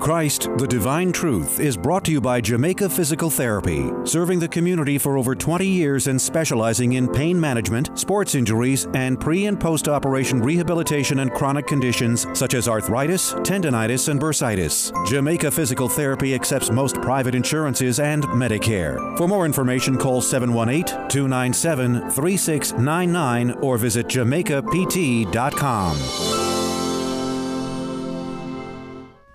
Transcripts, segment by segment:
Christ, the Divine Truth, is brought to you by Jamaica Physical Therapy, serving the community for over 20 years and specializing in pain management, sports injuries, and pre and post operation rehabilitation and chronic conditions such as arthritis, tendonitis, and bursitis. Jamaica Physical Therapy accepts most private insurances and Medicare. For more information, call 718 297 3699 or visit jamaicapt.com.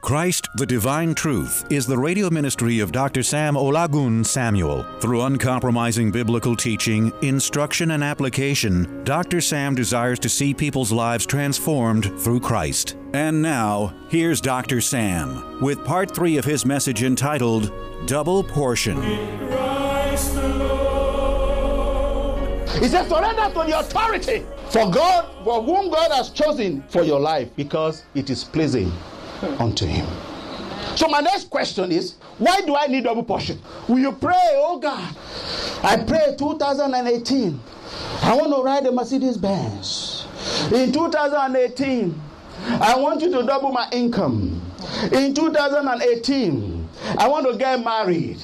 Christ, the Divine Truth, is the radio ministry of Dr. Sam Olagun Samuel. Through uncompromising biblical teaching, instruction, and application, Dr. Sam desires to see people's lives transformed through Christ. And now, here's Dr. Sam with part three of his message entitled Double Portion. He says, surrender to the authority for God, for whom God has chosen for your life, because it is pleasing unto him. So my next question is, why do I need double portion? Will you pray, oh God? I pray 2018. I want to ride a Mercedes Benz. In 2018, I want you to double my income. In 2018, I want to get married.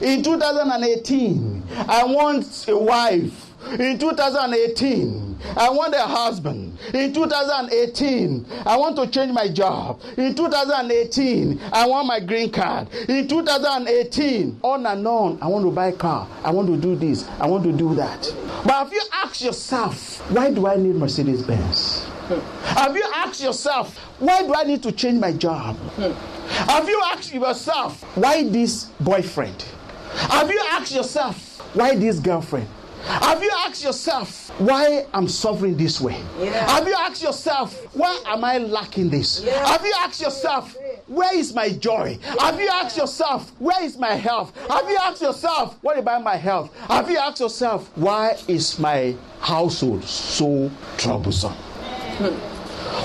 In 2018, I want a wife. In 2018, I want a husband. In 2018, I want to change my job. In 2018, I want my green card. In 2018, on and on, I want to buy a car. I want to do this. I want to do that. But if you ask yourself, why do I need Mercedes Benz? Have you asked yourself, why do I need to change my job? Have you asked yourself, why this boyfriend? Have you asked yourself, why this girlfriend? Have you asked yourself why I'm suffering this way? Yeah. Have you asked yourself why am I lacking this? Yeah. Have you asked yourself where is my joy? Have you asked yourself where is my health? Have you asked yourself what about my health? Have you asked yourself why is my household so troublesome? Hmm.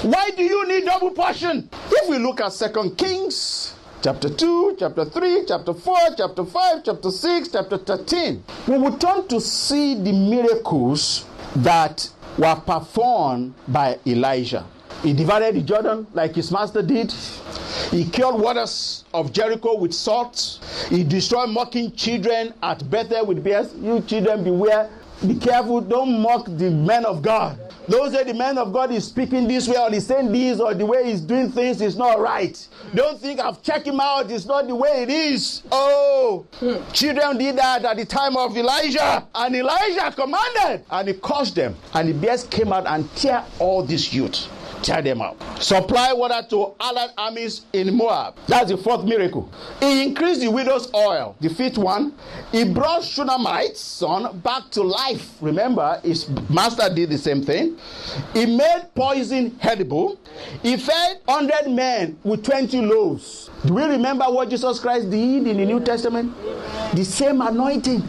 Why do you need double portion? If we look at Second Kings chapter 2, chapter 3, chapter 4, chapter 5, chapter 6, chapter 13, we will turn to see the miracles that were performed by Elijah. He divided the Jordan like his master did. He killed waters of Jericho with salt. He destroyed mocking children at Bethel with bears. You children, beware. Be careful. Don't mock the men of God. Those say the man of God is speaking this way or he's saying this or the way he's doing things is not right. Don't think I've checked him out. It's not the way it is. Oh, children did that at the time of Elijah. And Elijah commanded and he cursed them. And the bears came out and tear all these youth. Tear them up. Supply water to allied armies in Moab. That's the fourth miracle. He increased the widow's oil. The fifth one. He brought Shunammite's son back to life. Remember, his master did the same thing. He made poison edible. He fed 100 men with 20 loaves. Do we remember what Jesus Christ did in the New Testament? The same anointing.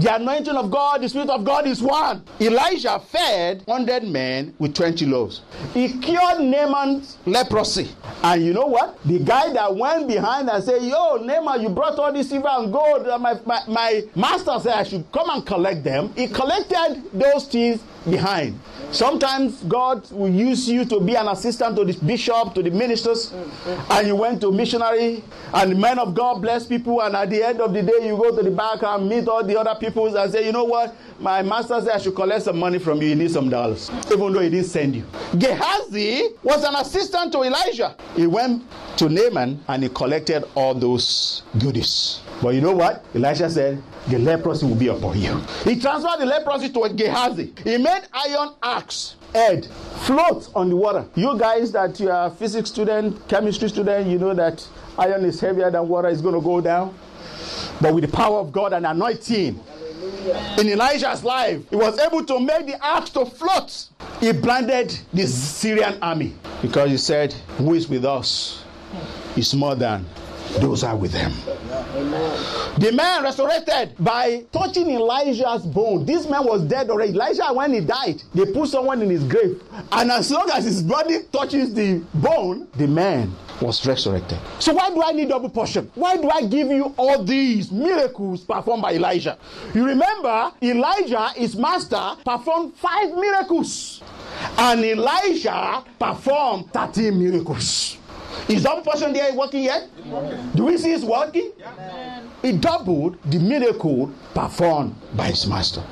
The anointing of God, the Spirit of God is one. Elijah fed 100 men with 20 loaves. He cured Naaman's leprosy. And you know what? The guy that went behind and said, Yo, Naaman, you brought all this silver and gold. My, my, my master said I should come and collect them. He collected those things behind. Sometimes God will use you to be an assistant to the bishop, to the ministers, and you went to missionary, and the men of God bless people, and at the end of the day, you go to the back and meet all the other people and say, you know what? My master said I should collect some money from you. You need some dollars, even though he didn't send you. Gehazi was an assistant to Elijah. He went to Naaman and he collected all those goodies. But you know what? Elisha said, the leprosy will be upon you. He transferred the leprosy to Gehazi. He made iron axe head float on the water. You guys that you are physics student, chemistry student, you know that iron is heavier than water, is going to go down. But with the power of God and anointing in Elijah's life, he was able to make the axe to float. He blinded the Syrian army because he said, Who is with us is more than those are with them. The man resurrected by touching Elijah's bone. This man was dead already. Elijah, when he died, they put someone in his grave. And as long as his body touches the bone, the man was resurrected. So why do I need double portion? Why do I give you all these miracles performed by Elijah? You remember, Elijah, his master, performed five miracles. And Elijah performed 13 miracles. Is double portion there working yet? Do we see it's working? It doubled the miracle performed by his master.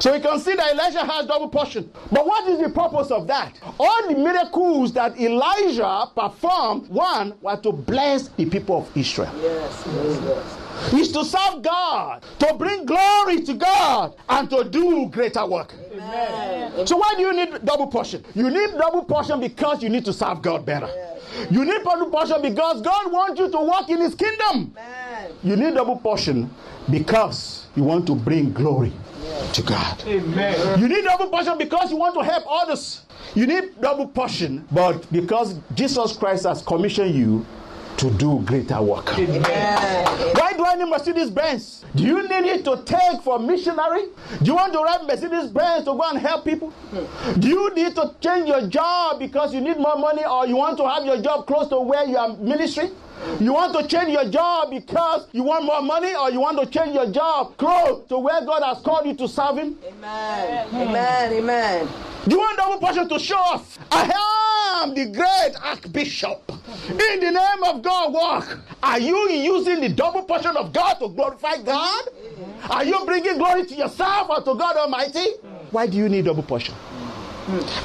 So we can see that Elijah has double portion. But what is the purpose of that? All the miracles that Elijah performed, one, were to bless the people of Israel. Yes, yes, yes. Is to serve God, to bring glory to God, and to do greater work. Amen. So why do you need double portion? You need double portion because you need to serve God better. You need double portion because God wants you to walk in His kingdom. Amen. You need double portion because you want to bring glory to God. You need double portion because you want to help others. You need double portion, but because Jesus Christ has commissioned you to do greater work. Amen. Why do Mercedes Benz? Do you need it to take for missionary? Do you want to ride Mercedes Benz to go and help people? Do you need to change your job because you need more money or you want to have your job close to where you are ministry? You want to change your job because you want more money or you want to change your job close to where God has called you to serve Him? Amen. Amen. Amen. Do you want double portion to show off? I am the great archbishop. In the name of God, walk. Are you using the double portion of God to glorify God? Are you bringing glory to yourself or to God Almighty? Why do you need double portion?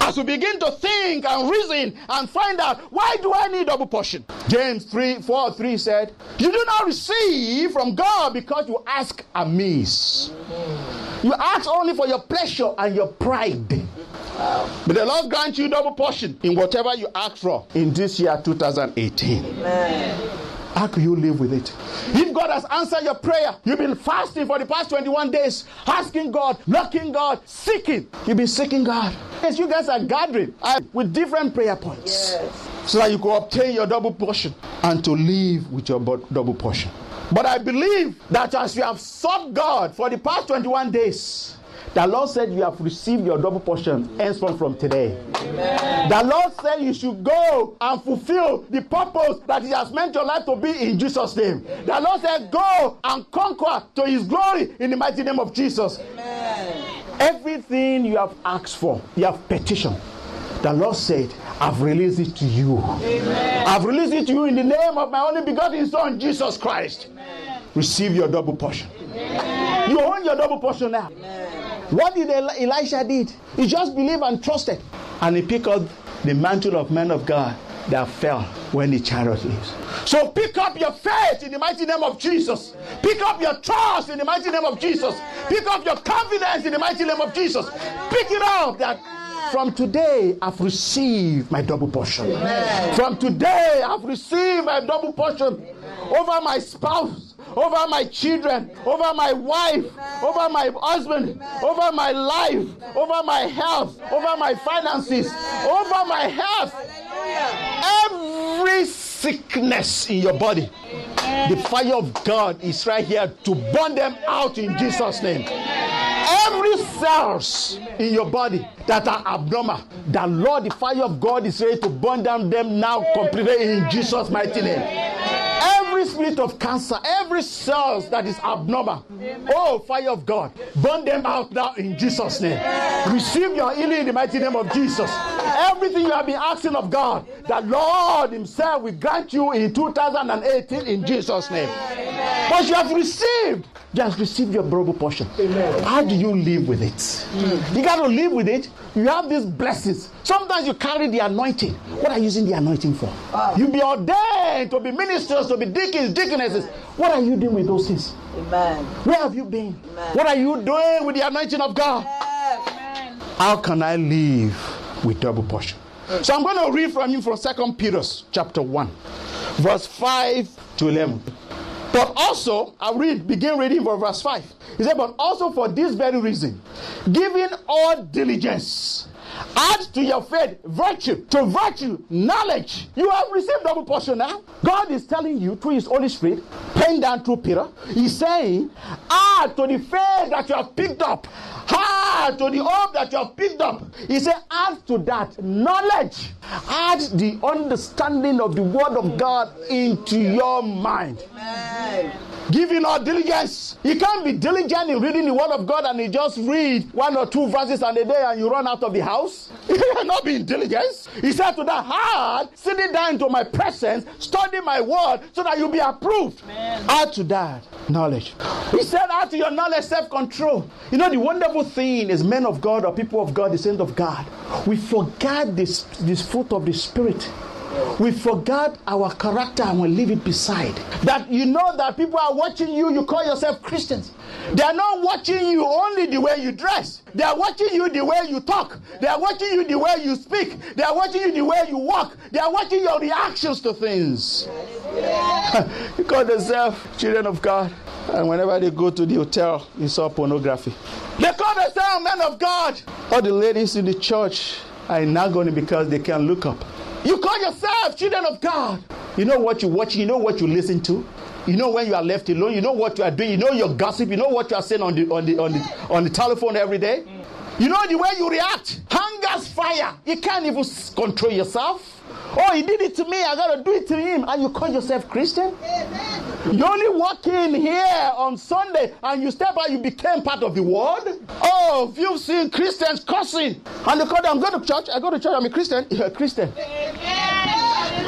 As we begin to think and reason and find out why do I need double portion? James 3 4 3 said, You do not receive from God because you ask amiss. You ask only for your pleasure and your pride. But the Lord grant you double portion in whatever you ask for in this year 2018. Amen. How can you live with it? If God has answered your prayer, you've been fasting for the past 21 days, asking God, knocking God, seeking. You've been seeking God. Yes, you guys are gathering uh, with different prayer points Yes. so that you can obtain your double portion and to live with your double portion. But I believe that as you have sought God for the past 21 days, the Lord said you have received your double portion henceforth from today. The Lord said you should go and fulfill the purpose that He has meant your life to be in Jesus' name. The Lord said, Go and conquer to His glory in the mighty name of Jesus. Amen. Everything you have asked for, you have petitioned. The Lord said, I've released it to you. I've released it to you in the name of my only begotten Son, Jesus Christ. Receive your double portion. You own your double portion now. What did Elisha did? He just believed and trusted. And he picked up the mantle of men of God that fell when the chariot leaves. So pick up your faith in the mighty name of Jesus. Pick up your trust in the mighty name of Jesus. Pick up your confidence in the mighty name of Jesus. Pick it up that from today I've received my double portion. From today I've received my double portion over my spouse, over my children, over my wife, over my husband, over my life, over my health, over my finances, over my health. Every sickness in your body, the fire of God is right here to burn them out in Jesus' name. Every cells in your body that are abnormal, the Lord, the fire of God is ready to burn down them now completely in Jesus' mighty name. Every spirit of cancer, every cells that is abnormal, oh fire of God, burn them out now in Jesus' name. Receive your healing in the mighty name of Jesus. Everything you have been asking of God, the Lord Himself will grant you in 2018 in Jesus' name. But you have received, just receive your double portion. How do you live with it? You got to live with it. You have these blessings. Sometimes you carry the anointing. What are you using the anointing for? Ah. You be ordained to be ministers, to be deacons, deaconesses. What are you doing with those things? Amen. Where have you been? What are you doing with the anointing of God? Yes. How can I live with double portion? Hmm. So I'm going to read from you from Second Peter chapter 1, verse 5 to 11. But also, I read, begin reading from verse 5. He said, But also for this very reason, giving all diligence, add to your faith virtue, to virtue knowledge. You have received double portion now. God is telling you through His Holy Spirit, penned down through Peter, He's saying, add to the faith that you have picked up, add to the hope that you have picked up. He said, add to that knowledge, add the understanding of the Word of God into your mind. Amen. Giving all diligence. You can't be diligent in reading the word of God and you just read one or two verses on a day and you run out of the house. You're not being diligent. He said to that heart, sitting down into my presence, study my word so that you'll be approved. Add to that knowledge. He said, add to your knowledge self-control. You know, the wonderful thing is men of God or people of God, the saints of God, we forget this, this fruit of the spirit we forgot our character and we leave it beside. That you know that people are watching you, you call yourself Christians. They are not watching you only the way you dress. They are watching you the way you talk. They are watching you the way you speak. They are watching you the way you walk. They are watching your reactions to things. you call themselves children of God. And whenever they go to the hotel, you saw pornography. They call themselves men of God. All the ladies in the church are not going because they can't look up. You call yourself children of God. You know what you watch, you know what you listen to. You know when you are left alone, you know what you are doing, you know your gossip, you know what you are saying on the on the on the on the telephone every day. You know the way you react. Hunger's fire. You can't even control yourself. Oh, he did it to me, I gotta do it to him. And you call yourself Christian? You only walk in here on Sunday and you step out, you became part of the world. Oh, if you've seen Christians cussing. And they call them, going to church, I go to church, I'm a Christian. You're a Christian.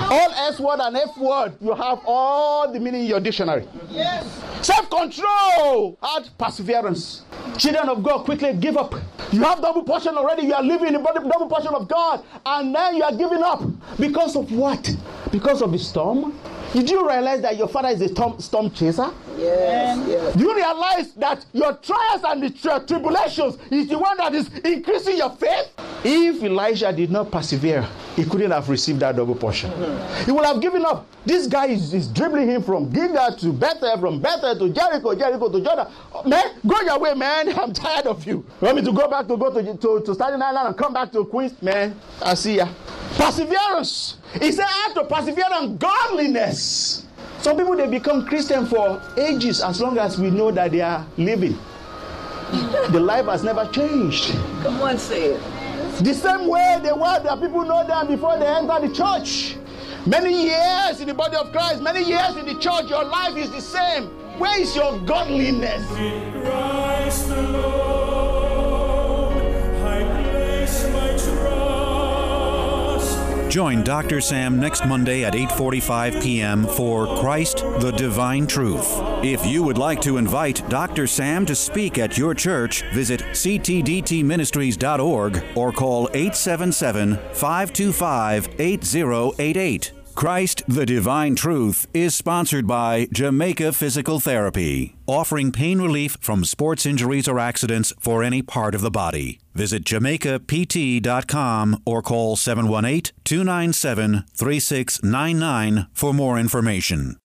All S word and F word, you have all the meaning in your dictionary. Yes. Self control, add perseverance. Children of God, quickly give up. You have double portion already. You are living in the double portion of God, and then you are giving up because of what? Because of the storm. Did you realize that your father is a storm, storm chaser? Yes, yes. Do you realize that your trials and the tri- tribulations is the one that is increasing your faith? If Elijah did not persevere, he couldn't have received that double portion. Mm-hmm. He would have given up. This guy is, is dribbling him from Gilgal to Bethel, from Bethel to Jericho, Jericho to Jordan. Man, go your way, man. I'm tired of you. You want me to go back to go to, to, to Staten Island and come back to Queens? Man, I see ya. Perseverance. He said, I have to persevere on godliness. Some people they become Christian for ages as long as we know that they are living. the life has never changed. Come on, say it. The same way they were that people know them before they enter the church. Many years in the body of Christ, many years in the church, your life is the same. Where is your godliness? Join Dr. Sam next Monday at 8:45 p.m. for Christ the Divine Truth. If you would like to invite Dr. Sam to speak at your church, visit ctdtministries.org or call 877-525-8088. Christ the Divine Truth is sponsored by Jamaica Physical Therapy, offering pain relief from sports injuries or accidents for any part of the body. Visit jamaicapt.com or call 718 297 3699 for more information.